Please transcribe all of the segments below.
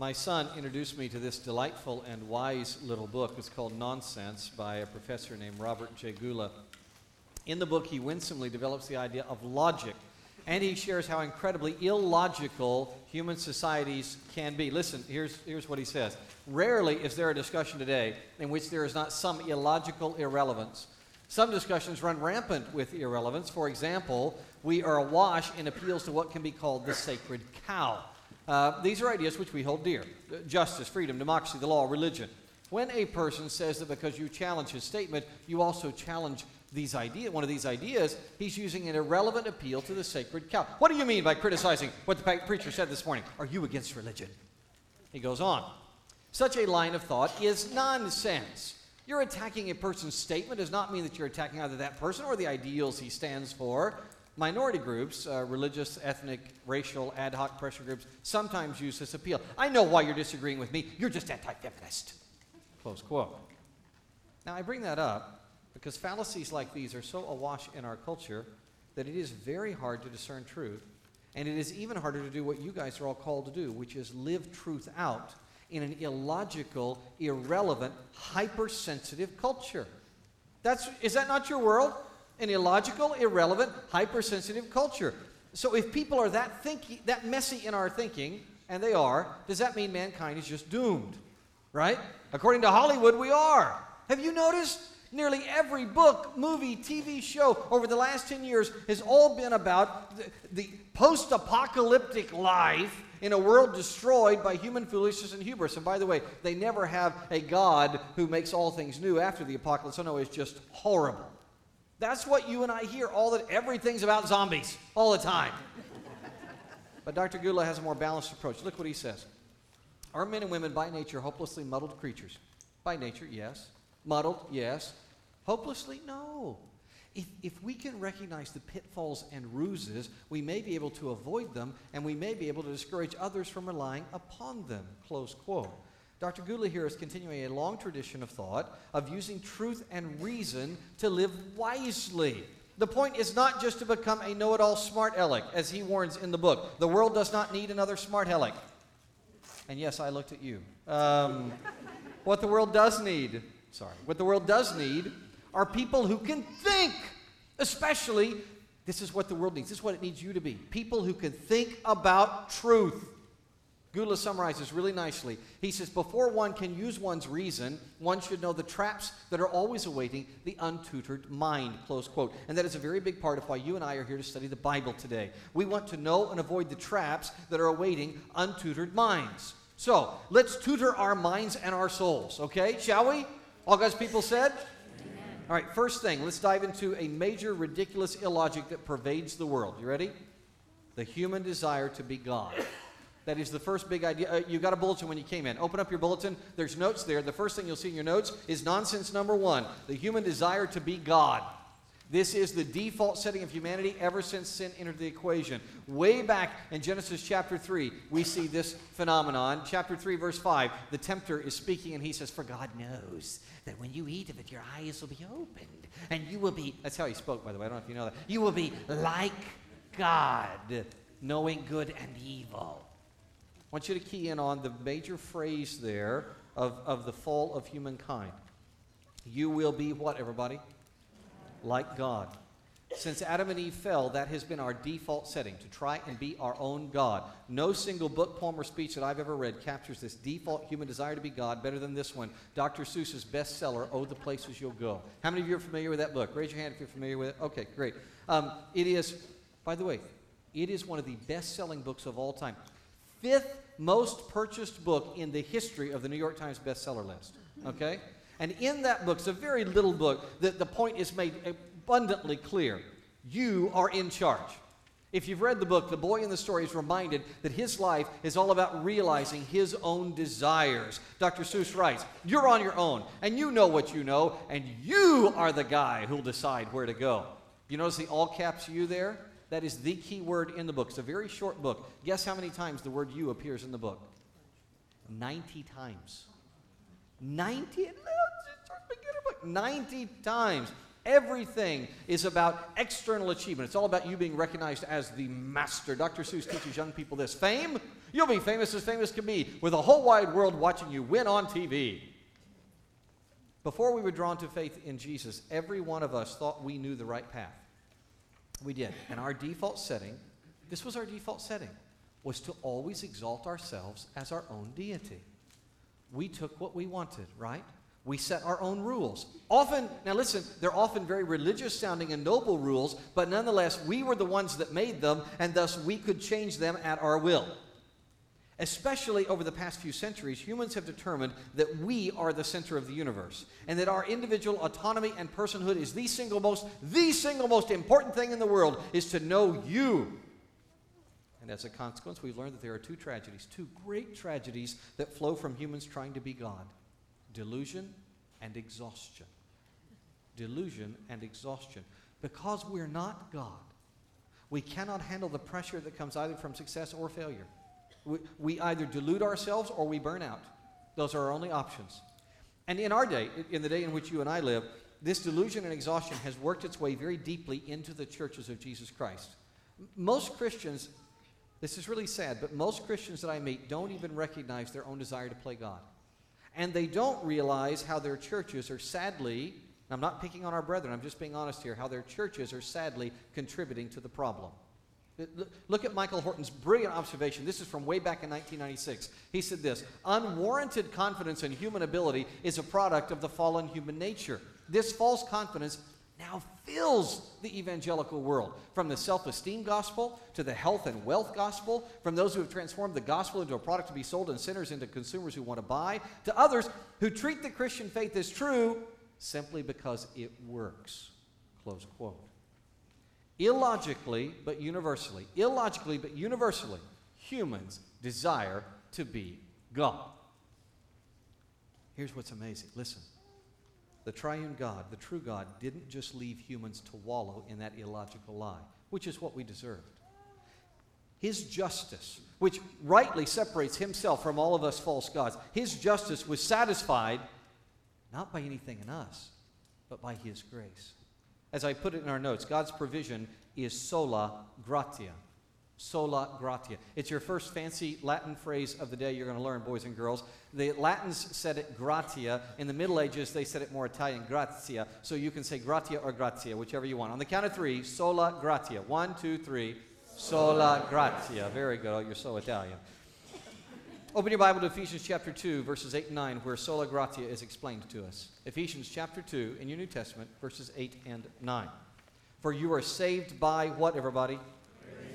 My son introduced me to this delightful and wise little book. It's called Nonsense by a professor named Robert J. Gula. In the book, he winsomely develops the idea of logic, and he shares how incredibly illogical human societies can be. Listen, here's, here's what he says Rarely is there a discussion today in which there is not some illogical irrelevance. Some discussions run rampant with irrelevance. For example, we are awash in appeals to what can be called the sacred cow. Uh, these are ideas which we hold dear justice, freedom, democracy, the law, religion. When a person says that because you challenge his statement, you also challenge these ideas, one of these ideas, he's using an irrelevant appeal to the sacred cow. What do you mean by criticizing what the preacher said this morning? Are you against religion? He goes on. Such a line of thought is nonsense. You're attacking a person's statement does not mean that you're attacking either that person or the ideals he stands for. Minority groups, uh, religious, ethnic, racial, ad hoc pressure groups, sometimes use this appeal. I know why you're disagreeing with me. You're just anti feminist. Close quote. Now, I bring that up because fallacies like these are so awash in our culture that it is very hard to discern truth. And it is even harder to do what you guys are all called to do, which is live truth out in an illogical, irrelevant, hypersensitive culture. That's, is that not your world? An illogical, irrelevant, hypersensitive culture. So if people are that thinky, that messy in our thinking, and they are, does that mean mankind is just doomed? Right? According to Hollywood, we are. Have you noticed? Nearly every book, movie, TV show over the last 10 years has all been about the, the post apocalyptic life in a world destroyed by human foolishness and hubris. And by the way, they never have a God who makes all things new after the apocalypse. Oh no, it's just horrible. That's what you and I hear all that everything's about zombies all the time. but Dr. Gula has a more balanced approach. Look what he says. Are men and women by nature hopelessly muddled creatures? By nature, yes. Muddled, yes. Hopelessly, no. If, if we can recognize the pitfalls and ruses, we may be able to avoid them and we may be able to discourage others from relying upon them. Close quote. Dr. Gula here is continuing a long tradition of thought of using truth and reason to live wisely. The point is not just to become a know it all smart aleck, as he warns in the book. The world does not need another smart aleck. And yes, I looked at you. Um, what the world does need, sorry, what the world does need are people who can think, especially, this is what the world needs. This is what it needs you to be people who can think about truth. Gula summarizes really nicely. He says, Before one can use one's reason, one should know the traps that are always awaiting the untutored mind. Close quote. And that is a very big part of why you and I are here to study the Bible today. We want to know and avoid the traps that are awaiting untutored minds. So let's tutor our minds and our souls, okay? Shall we? All God's people said? All right, first thing, let's dive into a major ridiculous illogic that pervades the world. You ready? The human desire to be God. That is the first big idea. Uh, you got a bulletin when you came in. Open up your bulletin. There's notes there. The first thing you'll see in your notes is nonsense number one the human desire to be God. This is the default setting of humanity ever since sin entered the equation. Way back in Genesis chapter 3, we see this phenomenon. Chapter 3, verse 5, the tempter is speaking and he says, For God knows that when you eat of it, your eyes will be opened. And you will be, that's how he spoke, by the way. I don't know if you know that. You will be like God, knowing good and evil. Want you to key in on the major phrase there of, of the fall of humankind. You will be what, everybody? like God. Since Adam and Eve fell, that has been our default setting to try and be our own God. No single book, poem, or speech that I've ever read captures this default human desire to be God better than this one. Dr. Seuss's bestseller, Oh, the Places You'll Go. How many of you are familiar with that book? Raise your hand if you're familiar with it. Okay, great. Um, it is, by the way, it is one of the best selling books of all time. Fifth most purchased book in the history of the New York Times bestseller list. Okay? And in that book, it's a very little book, that the point is made abundantly clear. You are in charge. If you've read the book, the boy in the story is reminded that his life is all about realizing his own desires. Dr. Seuss writes, You're on your own, and you know what you know, and you are the guy who'll decide where to go. You notice the all caps you there? That is the key word in the book. It's a very short book. Guess how many times the word you appears in the book? 90 times. 90? 90 times. Everything is about external achievement. It's all about you being recognized as the master. Dr. Seuss teaches young people this fame You'll be famous as famous can be, with a whole wide world watching you win on TV. Before we were drawn to faith in Jesus, every one of us thought we knew the right path. We did. And our default setting, this was our default setting, was to always exalt ourselves as our own deity. We took what we wanted, right? We set our own rules. Often, now listen, they're often very religious sounding and noble rules, but nonetheless, we were the ones that made them, and thus we could change them at our will. Especially over the past few centuries, humans have determined that we are the center of the universe and that our individual autonomy and personhood is the single most, the single most important thing in the world is to know you. And as a consequence, we've learned that there are two tragedies, two great tragedies that flow from humans trying to be God delusion and exhaustion. Delusion and exhaustion. Because we're not God, we cannot handle the pressure that comes either from success or failure. We, we either delude ourselves or we burn out. Those are our only options. And in our day, in the day in which you and I live, this delusion and exhaustion has worked its way very deeply into the churches of Jesus Christ. Most Christians, this is really sad, but most Christians that I meet don't even recognize their own desire to play God. And they don't realize how their churches are sadly, I'm not picking on our brethren, I'm just being honest here, how their churches are sadly contributing to the problem. Look at Michael Horton's brilliant observation. This is from way back in 1996. He said this Unwarranted confidence in human ability is a product of the fallen human nature. This false confidence now fills the evangelical world. From the self esteem gospel to the health and wealth gospel, from those who have transformed the gospel into a product to be sold and sinners into consumers who want to buy, to others who treat the Christian faith as true simply because it works. Close quote. Illogically, but universally, illogically, but universally, humans desire to be God. Here's what's amazing. Listen the triune God, the true God, didn't just leave humans to wallow in that illogical lie, which is what we deserved. His justice, which rightly separates himself from all of us false gods, his justice was satisfied not by anything in us, but by his grace. As I put it in our notes, God's provision is sola gratia sola gratia. It's your first fancy Latin phrase of the day you're going to learn, boys and girls. The Latins said it gratia. In the Middle Ages, they said it more Italian, grazia. So you can say gratia or grazia, whichever you want. On the count of three, sola gratia. One, two, three. Sola gratia. Very good. Oh, you're so Italian. Open your Bible to Ephesians chapter 2, verses 8 and 9, where sola gratia is explained to us. Ephesians chapter 2 in your New Testament, verses 8 and 9. For you are saved by what, everybody?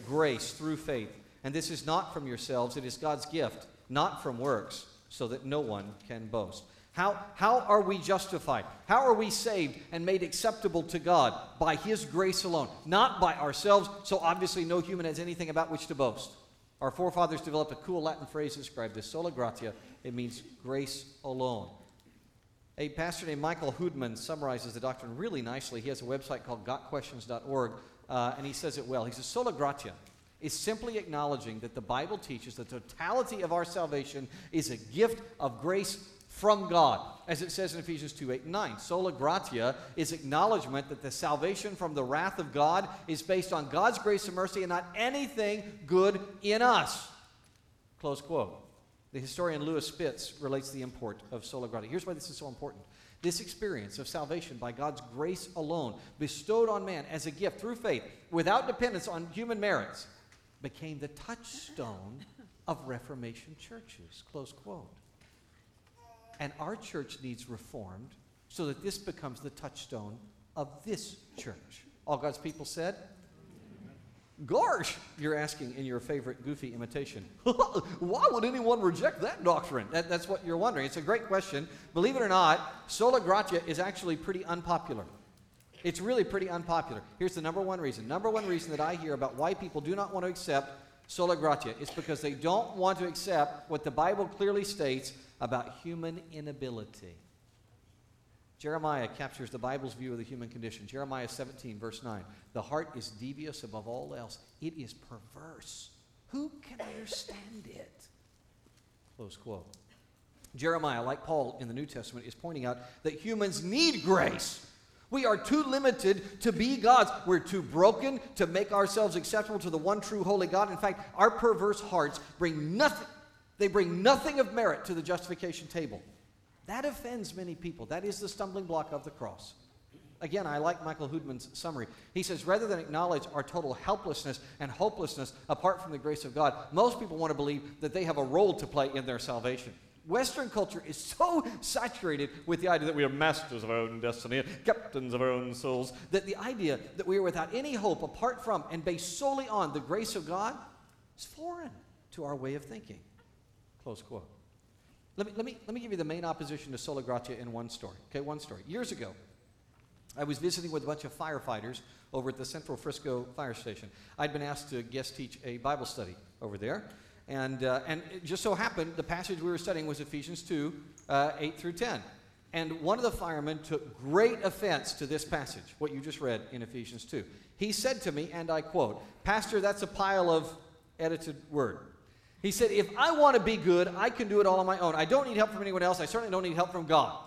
grace through faith. And this is not from yourselves, it is God's gift, not from works, so that no one can boast. How, how are we justified? How are we saved and made acceptable to God? By His grace alone, not by ourselves, so obviously no human has anything about which to boast. Our forefathers developed a cool Latin phrase to describe this sola gratia. It means grace alone. A pastor named Michael Houdmann summarizes the doctrine really nicely. He has a website called gotquestions.org uh, and he says it well. He says, Sola gratia is simply acknowledging that the Bible teaches the totality of our salvation is a gift of grace from God, as it says in Ephesians 2 8 and 9. Sola gratia is acknowledgement that the salvation from the wrath of God is based on God's grace and mercy and not anything good in us. Close quote. The historian Lewis Spitz relates the import of sola gratia. Here's why this is so important. This experience of salvation by God's grace alone, bestowed on man as a gift through faith, without dependence on human merits, became the touchstone of Reformation churches. Close quote. And our church needs reformed so that this becomes the touchstone of this church. All God's people said, Gosh, you're asking in your favorite goofy imitation. Why would anyone reject that doctrine? That, that's what you're wondering. It's a great question. Believe it or not, sola gratia is actually pretty unpopular. It's really pretty unpopular. Here's the number one reason. Number one reason that I hear about why people do not want to accept sola gratia is because they don't want to accept what the Bible clearly states about human inability. Jeremiah captures the Bible's view of the human condition. Jeremiah 17, verse 9. The heart is devious above all else, it is perverse. Who can understand it? Close quote. Jeremiah, like Paul in the New Testament, is pointing out that humans need grace. We are too limited to be gods. We're too broken to make ourselves acceptable to the one true holy God. In fact, our perverse hearts bring nothing, they bring nothing of merit to the justification table. That offends many people. That is the stumbling block of the cross. Again, I like Michael Houdmann's summary. He says, rather than acknowledge our total helplessness and hopelessness apart from the grace of God, most people want to believe that they have a role to play in their salvation. Western culture is so saturated with the idea that we are masters of our own destiny, captains of our own souls, that the idea that we are without any hope apart from and based solely on the grace of God is foreign to our way of thinking. Close quote. Let me, let me, let me give you the main opposition to sola gratia in one story. Okay, one story. Years ago, I was visiting with a bunch of firefighters over at the Central Frisco Fire Station. I'd been asked to guest teach a Bible study over there. And, uh, and it just so happened the passage we were studying was Ephesians 2 uh, 8 through 10. And one of the firemen took great offense to this passage, what you just read in Ephesians 2. He said to me, and I quote, Pastor, that's a pile of edited word. He said, If I want to be good, I can do it all on my own. I don't need help from anyone else. I certainly don't need help from God.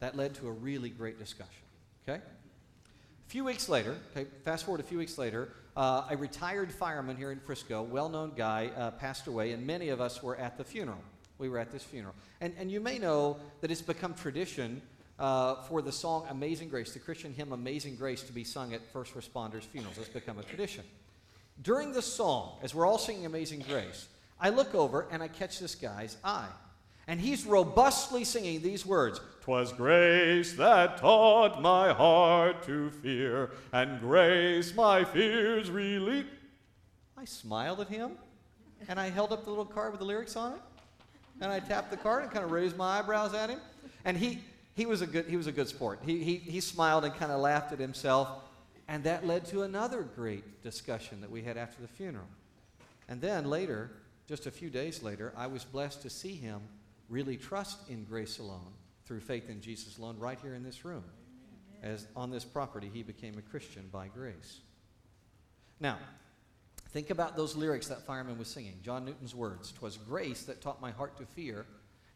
That led to a really great discussion. Okay? A few weeks later, okay, fast forward a few weeks later, uh, a retired fireman here in Frisco, well known guy, uh, passed away, and many of us were at the funeral. We were at this funeral. And, and you may know that it's become tradition uh, for the song Amazing Grace, the Christian hymn Amazing Grace, to be sung at first responders' funerals. It's become a tradition. During the song, as we're all singing Amazing Grace, I look over and I catch this guy's eye. And he's robustly singing these words Twas grace that taught my heart to fear, and grace my fears relieved. I smiled at him, and I held up the little card with the lyrics on it, and I tapped the card and kind of raised my eyebrows at him. And he, he, was, a good, he was a good sport. He, he, he smiled and kind of laughed at himself, and that led to another great discussion that we had after the funeral. And then later, just a few days later, I was blessed to see him really trust in grace alone through faith in Jesus alone right here in this room. As on this property, he became a Christian by grace. Now, think about those lyrics that fireman was singing. John Newton's words "Twas grace that taught my heart to fear,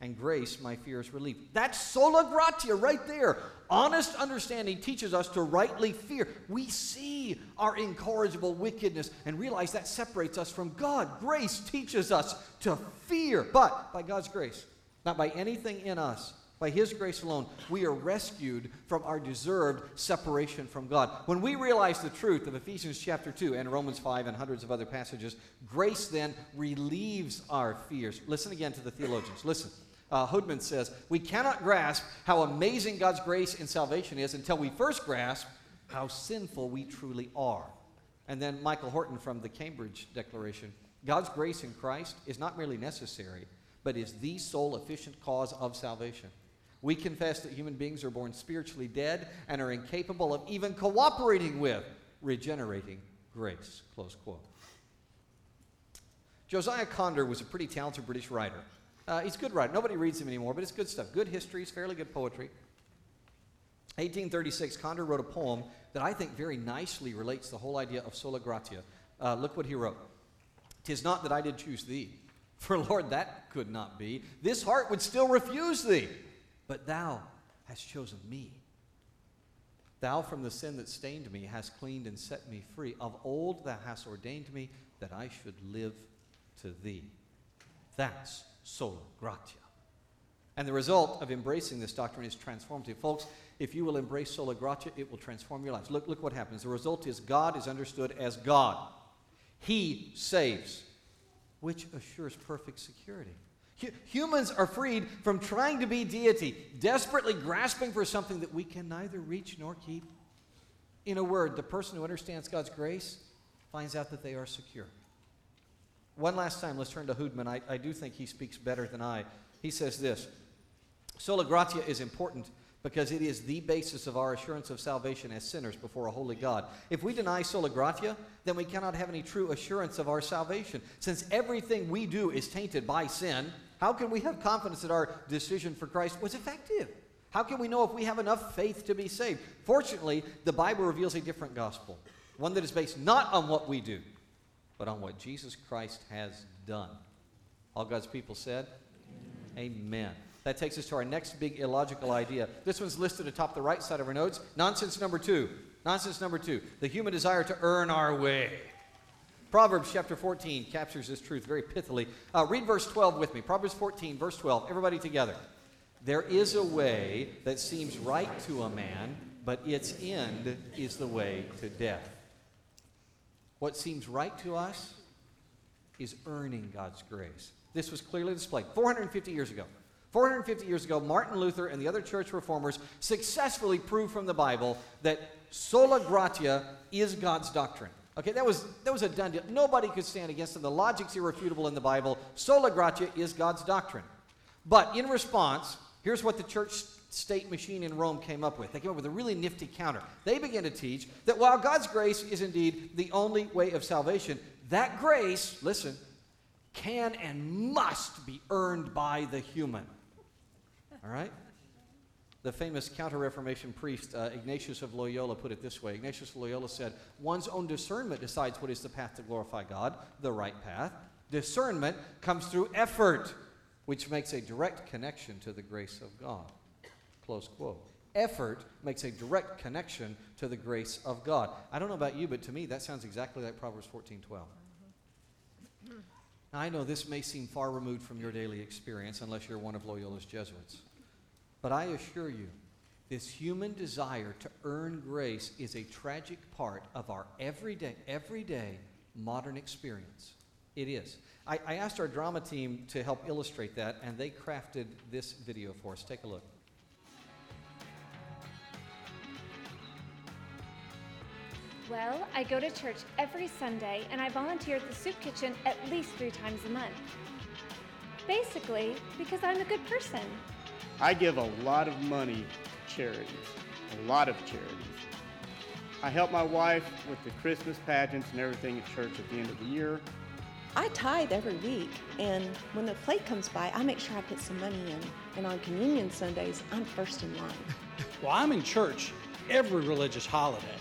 and grace my fears relieved." That's sola gratia right there. Honest understanding teaches us to rightly fear. We see our incorrigible wickedness and realize that separates us from God. Grace teaches us to fear, but by God's grace, not by anything in us. By His grace alone, we are rescued from our deserved separation from God. When we realize the truth of Ephesians chapter 2 and Romans 5 and hundreds of other passages, grace then relieves our fears. Listen again to the theologians. Listen. Uh, Houdmann says, We cannot grasp how amazing God's grace in salvation is until we first grasp how sinful we truly are. And then Michael Horton from the Cambridge Declaration God's grace in Christ is not merely necessary, but is the sole efficient cause of salvation. We confess that human beings are born spiritually dead and are incapable of even cooperating with regenerating grace. Close quote. Josiah Conder was a pretty talented British writer. Uh, he's good writer. Nobody reads him anymore, but it's good stuff. Good histories, fairly good poetry. 1836, Conder wrote a poem that I think very nicely relates the whole idea of sola gratia. Uh, look what he wrote. Tis not that I did choose thee, for Lord, that could not be. This heart would still refuse thee, but thou hast chosen me. Thou from the sin that stained me hast cleaned and set me free. Of old thou hast ordained me that I should live to thee. That's sola gratia. And the result of embracing this doctrine is transformative. Folks, if you will embrace sola gratia, it will transform your lives. Look, look what happens. The result is God is understood as God. He saves which assures perfect security. Humans are freed from trying to be deity, desperately grasping for something that we can neither reach nor keep. In a word, the person who understands God's grace finds out that they are secure. One last time, let's turn to Houdmann. I, I do think he speaks better than I. He says this Sola gratia is important because it is the basis of our assurance of salvation as sinners before a holy God. If we deny sola gratia, then we cannot have any true assurance of our salvation. Since everything we do is tainted by sin, how can we have confidence that our decision for Christ was effective? How can we know if we have enough faith to be saved? Fortunately, the Bible reveals a different gospel, one that is based not on what we do, but on what Jesus Christ has done. All God's people said, Amen. Amen. That takes us to our next big illogical idea. This one's listed atop the right side of our notes. Nonsense number two. Nonsense number two. The human desire to earn our way. Proverbs chapter 14 captures this truth very pithily. Uh, read verse 12 with me. Proverbs 14, verse 12. Everybody together. There is a way that seems right to a man, but its end is the way to death. What seems right to us is earning God's grace. This was clearly displayed 450 years ago. 450 years ago, Martin Luther and the other church reformers successfully proved from the Bible that sola gratia is God's doctrine. Okay, that was, that was a done deal. Nobody could stand against them. The logic's irrefutable in the Bible. Sola gratia is God's doctrine. But in response, here's what the church state machine in Rome came up with. They came up with a really nifty counter. They began to teach that while God's grace is indeed the only way of salvation, that grace, listen, can and must be earned by the human. All right? The famous Counter Reformation priest uh, Ignatius of Loyola put it this way Ignatius of Loyola said, One's own discernment decides what is the path to glorify God, the right path. Discernment comes through effort, which makes a direct connection to the grace of God. Close quote. Effort makes a direct connection to the grace of God. I don't know about you, but to me, that sounds exactly like Proverbs 14 12. Now, I know this may seem far removed from your daily experience unless you're one of Loyola's Jesuits. But I assure you, this human desire to earn grace is a tragic part of our everyday, everyday modern experience. It is. I, I asked our drama team to help illustrate that, and they crafted this video for us. Take a look. Well, I go to church every Sunday and I volunteer at the soup kitchen at least three times a month. Basically, because I'm a good person. I give a lot of money to charities, a lot of charities. I help my wife with the Christmas pageants and everything at church at the end of the year. I tithe every week, and when the plate comes by, I make sure I put some money in. And on communion Sundays, I'm first in line. Well, I'm in church every religious holiday,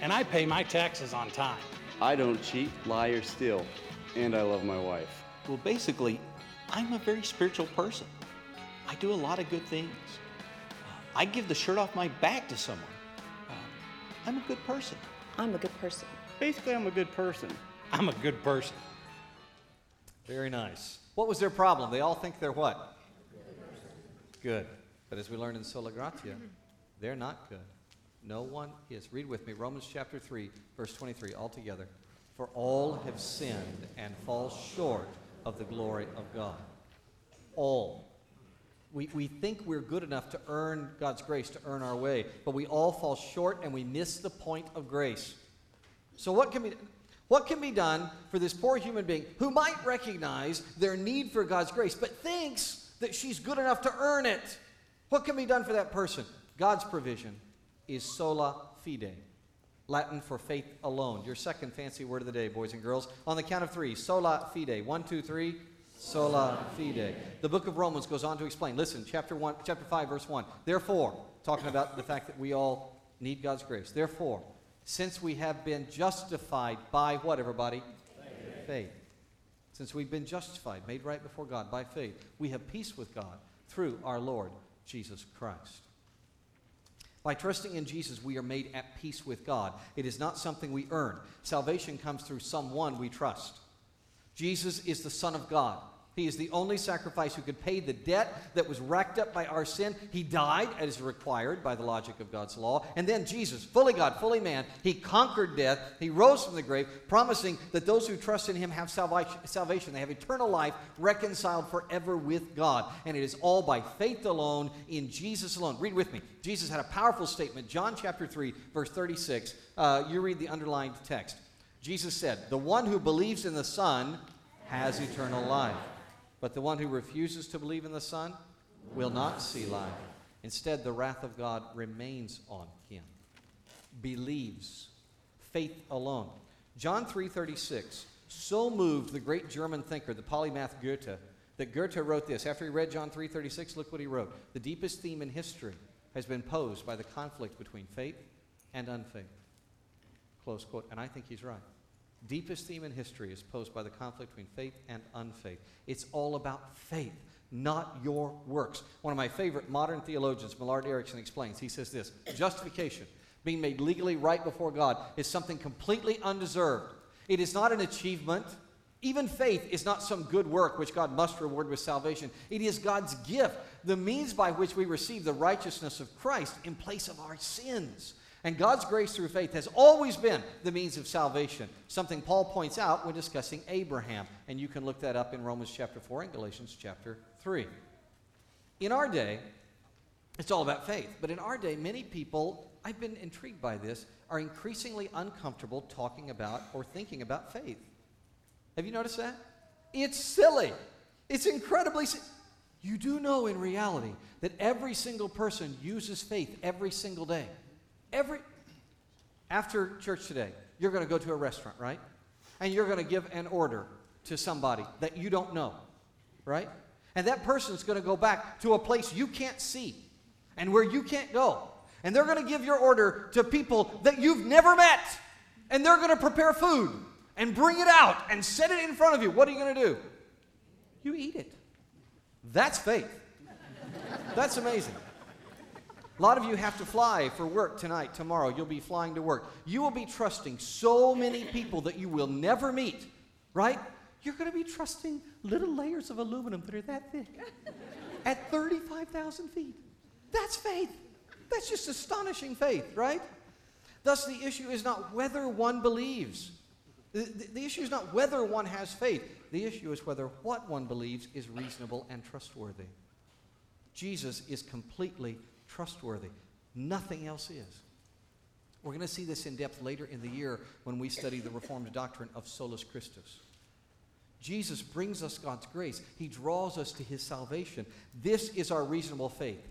and I pay my taxes on time. I don't cheat, lie, or steal, and I love my wife. Well, basically, I'm a very spiritual person. I do a lot of good things. I give the shirt off my back to someone. Uh, I'm a good person. I'm a good person. Basically, I'm a good person. I'm a good person. Very nice. What was their problem? They all think they're what? Good. But as we learned in Sola Gratia, they're not good. No one is. Read with me Romans chapter 3, verse 23, all together. For all have sinned and fall short of the glory of God. All. We, we think we're good enough to earn God's grace, to earn our way, but we all fall short and we miss the point of grace. So, what can be, what can be done for this poor human being who might recognize their need for God's grace, but thinks that she's good enough to earn it? What can be done for that person? God's provision is sola fide, Latin for faith alone. Your second fancy word of the day, boys and girls. On the count of three, sola fide. One, two, three. Sola fide. The book of Romans goes on to explain. Listen, chapter one, chapter five, verse one. Therefore, talking about the fact that we all need God's grace. Therefore, since we have been justified by what, everybody? Faith. faith. Since we've been justified, made right before God by faith, we have peace with God through our Lord Jesus Christ. By trusting in Jesus, we are made at peace with God. It is not something we earn. Salvation comes through someone we trust. Jesus is the Son of God. He is the only sacrifice who could pay the debt that was racked up by our sin. He died as required by the logic of God's law. And then Jesus, fully God, fully man, he conquered death. He rose from the grave, promising that those who trust in him have salvation. They have eternal life reconciled forever with God. And it is all by faith alone in Jesus alone. Read with me. Jesus had a powerful statement. John chapter 3, verse 36. Uh, you read the underlined text. Jesus said, The one who believes in the Son has eternal life. But the one who refuses to believe in the Son will not see life. Instead, the wrath of God remains on him. Believes. Faith alone. John 3:36 so moved the great German thinker, the polymath Goethe, that Goethe wrote this. After he read John 3:36, look what he wrote. The deepest theme in history has been posed by the conflict between faith and unfaith. Close quote. And I think he's right deepest theme in history is posed by the conflict between faith and unfaith. It's all about faith. not your works. One of my favorite modern theologians, Millard Erickson, explains. He says this Justification, being made legally right before God, is something completely undeserved. It is not an achievement. Even faith is not some good work which God must reward with salvation. It is God's gift, the means by which we receive the righteousness of Christ in place of our sins. And God's grace through faith has always been the means of salvation, something Paul points out when discussing Abraham. And you can look that up in Romans chapter 4 and Galatians chapter 3. In our day, it's all about faith. But in our day, many people, I've been intrigued by this, are increasingly uncomfortable talking about or thinking about faith. Have you noticed that? It's silly. It's incredibly si- You do know in reality that every single person uses faith every single day. Every after church today, you're going to go to a restaurant, right? And you're going to give an order to somebody that you don't know, right? And that person's going to go back to a place you can't see and where you can't go. And they're going to give your order to people that you've never met. And they're going to prepare food and bring it out and set it in front of you. What are you going to do? You eat it. That's faith. That's amazing. A lot of you have to fly for work tonight, tomorrow. You'll be flying to work. You will be trusting so many people that you will never meet, right? You're going to be trusting little layers of aluminum that are that thick at 35,000 feet. That's faith. That's just astonishing faith, right? Thus, the issue is not whether one believes. The, the, the, issue is not whether one has faith. The issue is whether what one believes is reasonable and trustworthy. Jesus is completely trustworthy. Nothing else is. We're going to see this in depth later in the year when we study the Reformed doctrine of solus Christus. Jesus brings us God's grace. He draws us to his salvation. This is our reasonable faith.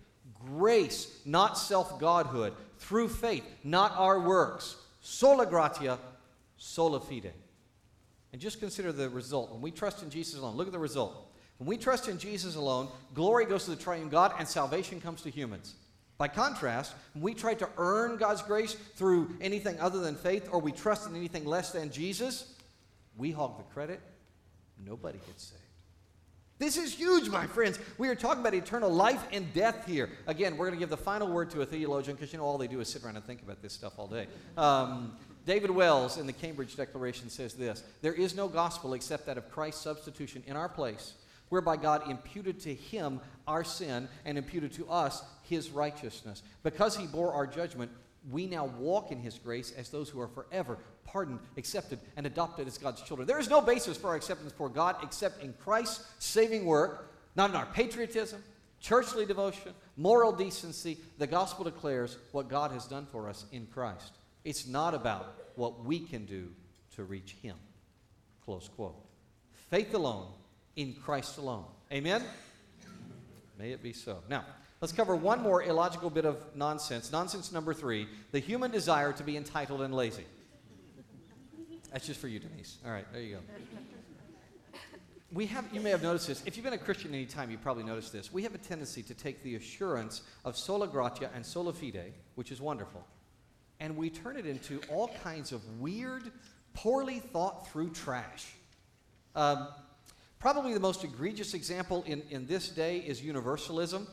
Grace, not self godhood. Through faith, not our works. Sola gratia, sola fide. And just consider the result. When we trust in Jesus alone, look at the result. When we trust in Jesus alone, glory goes to the triune God and salvation comes to humans. By contrast, when we try to earn God's grace through anything other than faith or we trust in anything less than Jesus, we hog the credit. Nobody gets saved. This is huge, my friends. We are talking about eternal life and death here. Again, we're going to give the final word to a theologian because you know all they do is sit around and think about this stuff all day. Um, David Wells in the Cambridge Declaration says this There is no gospel except that of Christ's substitution in our place, whereby God imputed to him our sin and imputed to us his righteousness. Because he bore our judgment, we now walk in his grace as those who are forever pardoned, accepted, and adopted as God's children. There is no basis for our acceptance before God except in Christ's saving work, not in our patriotism, churchly devotion, moral decency. The gospel declares what God has done for us in Christ. It's not about what we can do to reach him. Close quote. Faith alone, in Christ alone. Amen? May it be so. Now, let's cover one more illogical bit of nonsense. Nonsense number three the human desire to be entitled and lazy. That's just for you, Denise. All right, there you go. We have, you may have noticed this. If you've been a Christian any time, you probably noticed this. We have a tendency to take the assurance of sola gratia and sola fide, which is wonderful, and we turn it into all kinds of weird, poorly thought through trash. Um, probably the most egregious example in, in this day is universalism.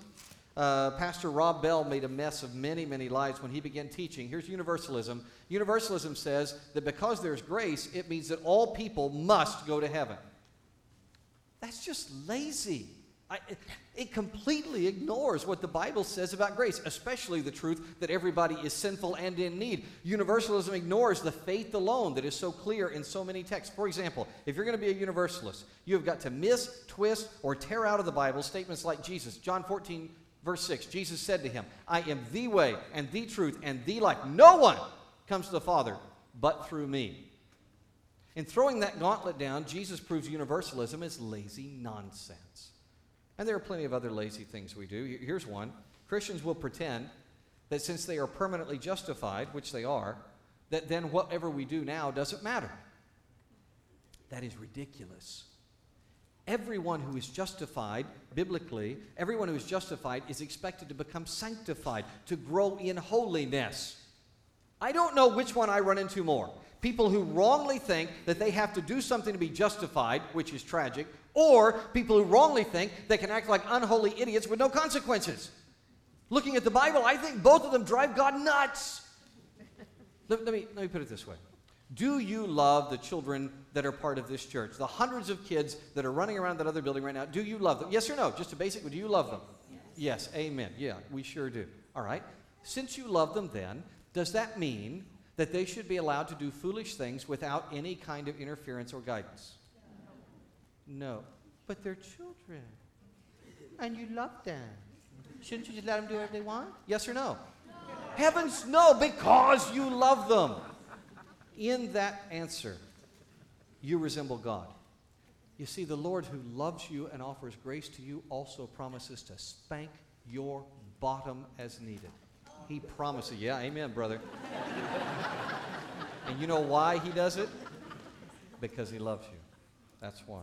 Uh, Pastor Rob Bell made a mess of many, many lives when he began teaching. Here's universalism. Universalism says that because there's grace, it means that all people must go to heaven. That's just lazy. I, it completely ignores what the Bible says about grace, especially the truth that everybody is sinful and in need. Universalism ignores the faith alone that is so clear in so many texts. For example, if you're going to be a universalist, you have got to miss, twist, or tear out of the Bible statements like Jesus. John 14, verse 6, Jesus said to him, I am the way and the truth and the life. No one comes to the Father but through me. In throwing that gauntlet down, Jesus proves universalism is lazy nonsense. And there are plenty of other lazy things we do. Here's one Christians will pretend that since they are permanently justified, which they are, that then whatever we do now doesn't matter. That is ridiculous. Everyone who is justified, biblically, everyone who is justified is expected to become sanctified, to grow in holiness. I don't know which one I run into more people who wrongly think that they have to do something to be justified, which is tragic, or people who wrongly think they can act like unholy idiots with no consequences. Looking at the Bible, I think both of them drive God nuts. let, let, me, let me put it this way Do you love the children that are part of this church? The hundreds of kids that are running around that other building right now, do you love them? Yes or no? Just a basic, do you love them? Yes, yes amen. Yeah, we sure do. All right. Since you love them, then, does that mean that they should be allowed to do foolish things without any kind of interference or guidance? No. But they're children. And you love them. Shouldn't you just let them do whatever they want? Yes or no? no? Heavens, no, because you love them. In that answer, you resemble God. You see, the Lord who loves you and offers grace to you also promises to spank your bottom as needed. He promises. Yeah, amen, brother. and you know why he does it? Because he loves you. That's why.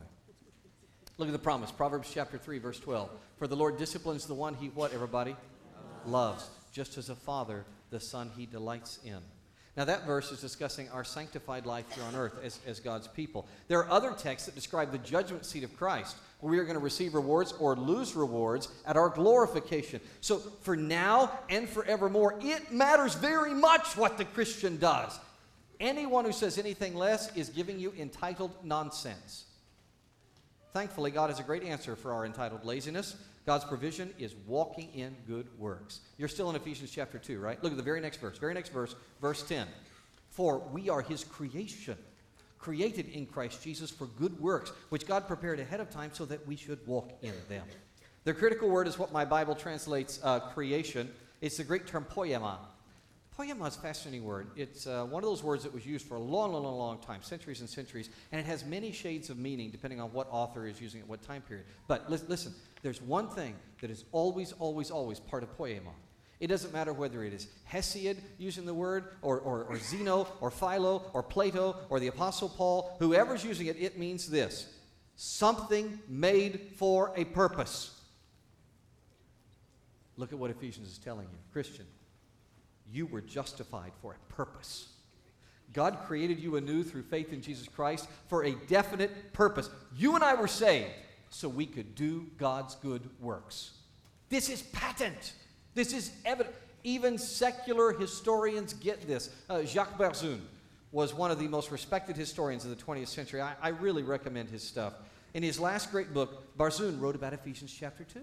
Look at the promise. Proverbs chapter 3, verse 12. For the Lord disciplines the one he what, everybody? Loves. Just as a father, the son he delights in. Now, that verse is discussing our sanctified life here on earth as, as God's people. There are other texts that describe the judgment seat of Christ, where we are going to receive rewards or lose rewards at our glorification. So, for now and forevermore, it matters very much what the Christian does. Anyone who says anything less is giving you entitled nonsense. Thankfully, God has a great answer for our entitled laziness. God's provision is walking in good works. You're still in Ephesians chapter 2, right? Look at the very next verse. Very next verse, verse 10. For we are his creation, created in Christ Jesus for good works, which God prepared ahead of time so that we should walk in them. The critical word is what my Bible translates uh, creation. It's the Greek term poiema. Poiema is a fascinating word. It's uh, one of those words that was used for a long, long, long, time, centuries and centuries, and it has many shades of meaning depending on what author is using it, what time period. But li- listen, there's one thing that is always, always, always part of poiema. It doesn't matter whether it is Hesiod using the word, or, or, or Zeno, or Philo, or Plato, or the Apostle Paul, whoever's using it, it means this something made for a purpose. Look at what Ephesians is telling you. Christian, you were justified for a purpose. God created you anew through faith in Jesus Christ for a definite purpose. You and I were saved so we could do God's good works. This is patent. This is evident. Even secular historians get this. Uh, Jacques Barzun was one of the most respected historians of the 20th century. I, I really recommend his stuff. In his last great book, Barzun wrote about Ephesians chapter 2.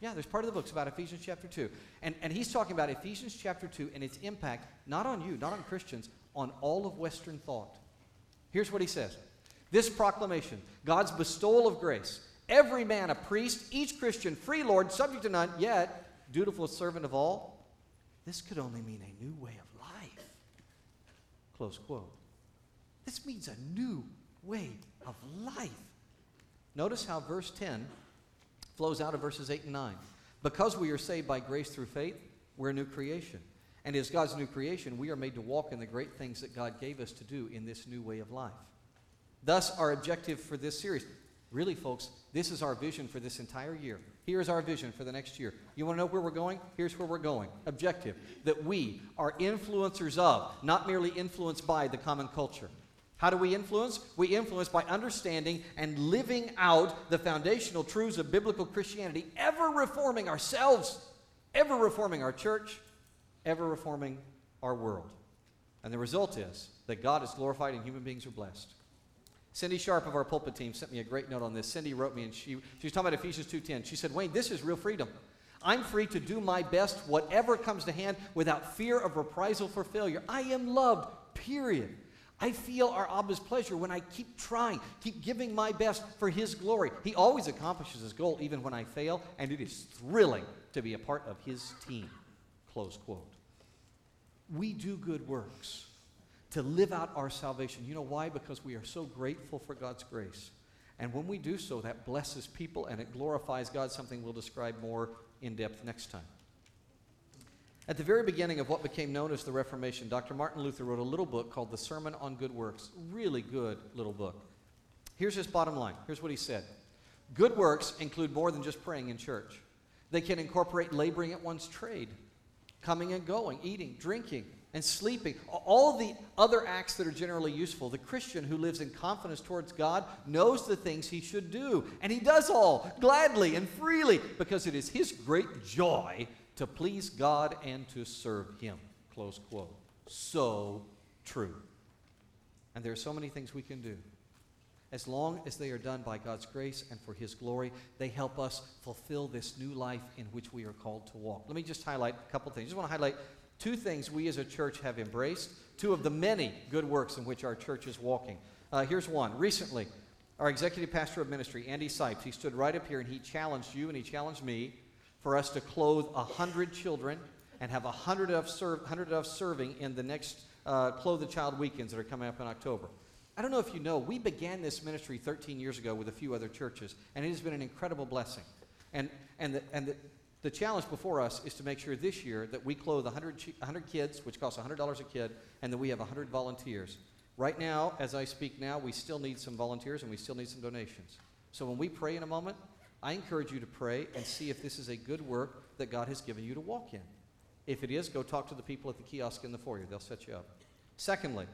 Yeah, there's part of the book's about Ephesians chapter 2. And, and he's talking about Ephesians chapter 2 and its impact, not on you, not on Christians, on all of Western thought. Here's what he says This proclamation, God's bestowal of grace, every man a priest, each Christian free Lord, subject to none, yet dutiful servant of all, this could only mean a new way of life. Close quote. This means a new way of life. Notice how verse 10 flows out of verses 8 and 9. Because we are saved by grace through faith, we're a new creation. And as God's new creation, we are made to walk in the great things that God gave us to do in this new way of life. Thus, our objective for this series really, folks, this is our vision for this entire year. Here's our vision for the next year. You want to know where we're going? Here's where we're going. Objective that we are influencers of, not merely influenced by the common culture. How do we influence? We influence by understanding and living out the foundational truths of biblical Christianity, ever reforming ourselves, ever reforming our church, ever reforming our world. And the result is that God is glorified and human beings are blessed. Cindy Sharp of our pulpit team sent me a great note on this. Cindy wrote me, and she, she was talking about Ephesians 2.10. She said, Wayne, this is real freedom. I'm free to do my best, whatever comes to hand, without fear of reprisal for failure. I am loved, period. I feel our Abba's pleasure when I keep trying, keep giving my best for His glory. He always accomplishes His goal even when I fail, and it is thrilling to be a part of His team. Close quote. We do good works to live out our salvation. You know why? Because we are so grateful for God's grace. And when we do so, that blesses people and it glorifies God, something we'll describe more in depth next time. At the very beginning of what became known as the Reformation, Dr. Martin Luther wrote a little book called The Sermon on Good Works. Really good little book. Here's his bottom line. Here's what he said Good works include more than just praying in church, they can incorporate laboring at one's trade, coming and going, eating, drinking, and sleeping, all the other acts that are generally useful. The Christian who lives in confidence towards God knows the things he should do, and he does all gladly and freely because it is his great joy to please God and to serve him. Close quote. So true. And there are so many things we can do. As long as they are done by God's grace and for His glory, they help us fulfill this new life in which we are called to walk. Let me just highlight a couple things. I just want to highlight two things we as a church have embraced, two of the many good works in which our church is walking. Uh, here's one. Recently, our executive pastor of ministry, Andy Sipes, he stood right up here and he challenged you and he challenged me for us to clothe 100 children and have 100 of, serve, 100 of serving in the next uh, Clothe the Child weekends that are coming up in October. I don't know if you know, we began this ministry 13 years ago with a few other churches, and it has been an incredible blessing. And, and, the, and the, the challenge before us is to make sure this year that we clothe 100, 100 kids, which costs $100 a kid, and that we have 100 volunteers. Right now, as I speak now, we still need some volunteers and we still need some donations. So when we pray in a moment, I encourage you to pray and see if this is a good work that God has given you to walk in. If it is, go talk to the people at the kiosk in the foyer. They'll set you up. Secondly,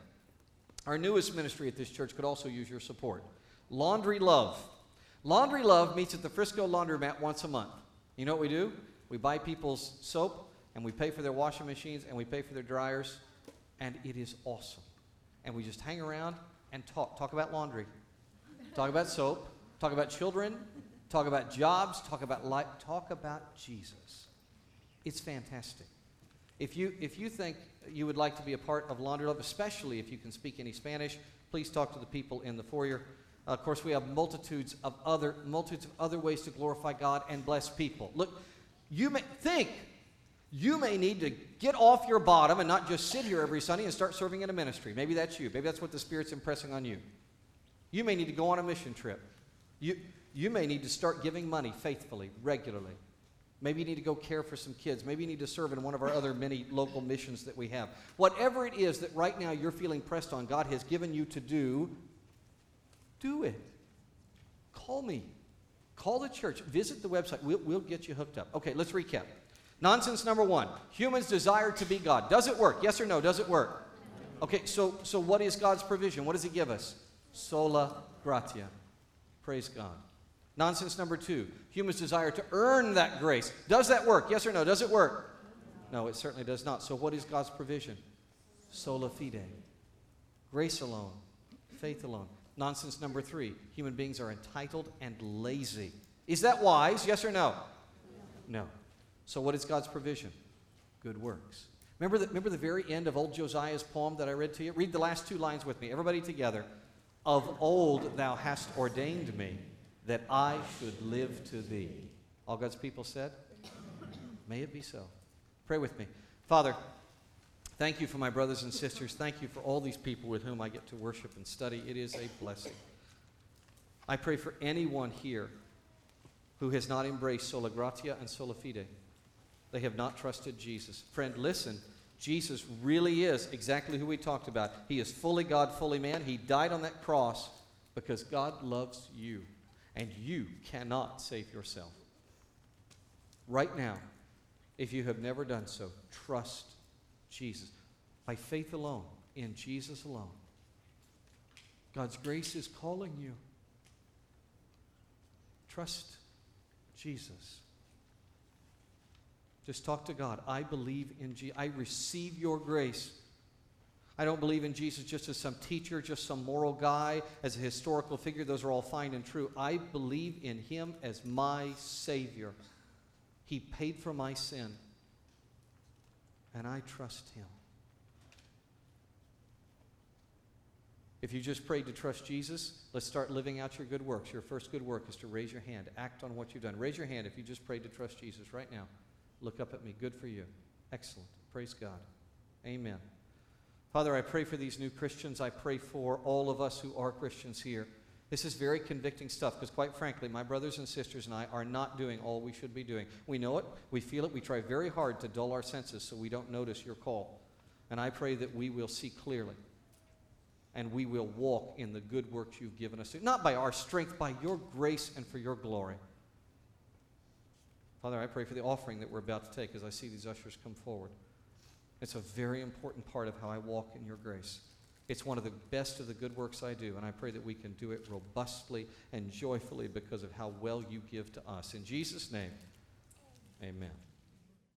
our newest ministry at this church could also use your support Laundry Love. Laundry Love meets at the Frisco Laundromat once a month. You know what we do? We buy people's soap and we pay for their washing machines and we pay for their dryers, and it is awesome. And we just hang around and talk. Talk about laundry, talk about soap, talk about children, talk about jobs, talk about life, talk about Jesus. It's fantastic. If you, if you think you would like to be a part of Laundry Love, especially if you can speak any Spanish, please talk to the people in the foyer. Of course, we have multitudes of other multitudes of other ways to glorify God and bless people. Look, you may think you may need to get off your bottom and not just sit here every Sunday and start serving in a ministry. Maybe that's you. Maybe that's what the Spirit's impressing on you. You may need to go on a mission trip. You, you may need to start giving money faithfully, regularly. Maybe you need to go care for some kids. Maybe you need to serve in one of our other many local missions that we have. Whatever it is that right now you're feeling pressed on, God has given you to do, do it. Call me. Call the church. Visit the website. We'll, we'll get you hooked up. Okay, let's recap. Nonsense number one humans desire to be God. Does it work? Yes or no? Does it work? Okay, so, so what is God's provision? What does He give us? Sola gratia. Praise God. Nonsense number two humans desire to earn that grace. Does that work? Yes or no? Does it work? No, it certainly does not. So, what is God's provision? Sola fide. Grace alone, faith alone. Nonsense number three human beings are entitled and lazy. Is that wise? Yes or no? No. So, what is God's provision? Good works. Remember the, remember the very end of old Josiah's poem that I read to you? Read the last two lines with me. Everybody together. Of old thou hast ordained me that I should live to thee. All God's people said? May it be so. Pray with me. Father, thank you for my brothers and sisters. Thank you for all these people with whom I get to worship and study. It is a blessing. I pray for anyone here who has not embraced sola gratia and sola fide. They have not trusted Jesus. Friend, listen. Jesus really is exactly who we talked about. He is fully God, fully man. He died on that cross because God loves you and you cannot save yourself. Right now, if you have never done so, trust Jesus. By faith alone, in Jesus alone. God's grace is calling you. Trust Jesus. Just talk to God. I believe in Jesus. I receive your grace. I don't believe in Jesus just as some teacher, just some moral guy, as a historical figure. Those are all fine and true. I believe in him as my Savior. He paid for my sin, and I trust him. If you just prayed to trust Jesus, let's start living out your good works. Your first good work is to raise your hand, act on what you've done. Raise your hand if you just prayed to trust Jesus right now. Look up at me. Good for you. Excellent. Praise God. Amen. Father, I pray for these new Christians. I pray for all of us who are Christians here. This is very convicting stuff because, quite frankly, my brothers and sisters and I are not doing all we should be doing. We know it, we feel it, we try very hard to dull our senses so we don't notice your call. And I pray that we will see clearly and we will walk in the good works you've given us, not by our strength, by your grace and for your glory. Father, I pray for the offering that we're about to take as I see these ushers come forward. It's a very important part of how I walk in your grace. It's one of the best of the good works I do, and I pray that we can do it robustly and joyfully because of how well you give to us. In Jesus' name, amen.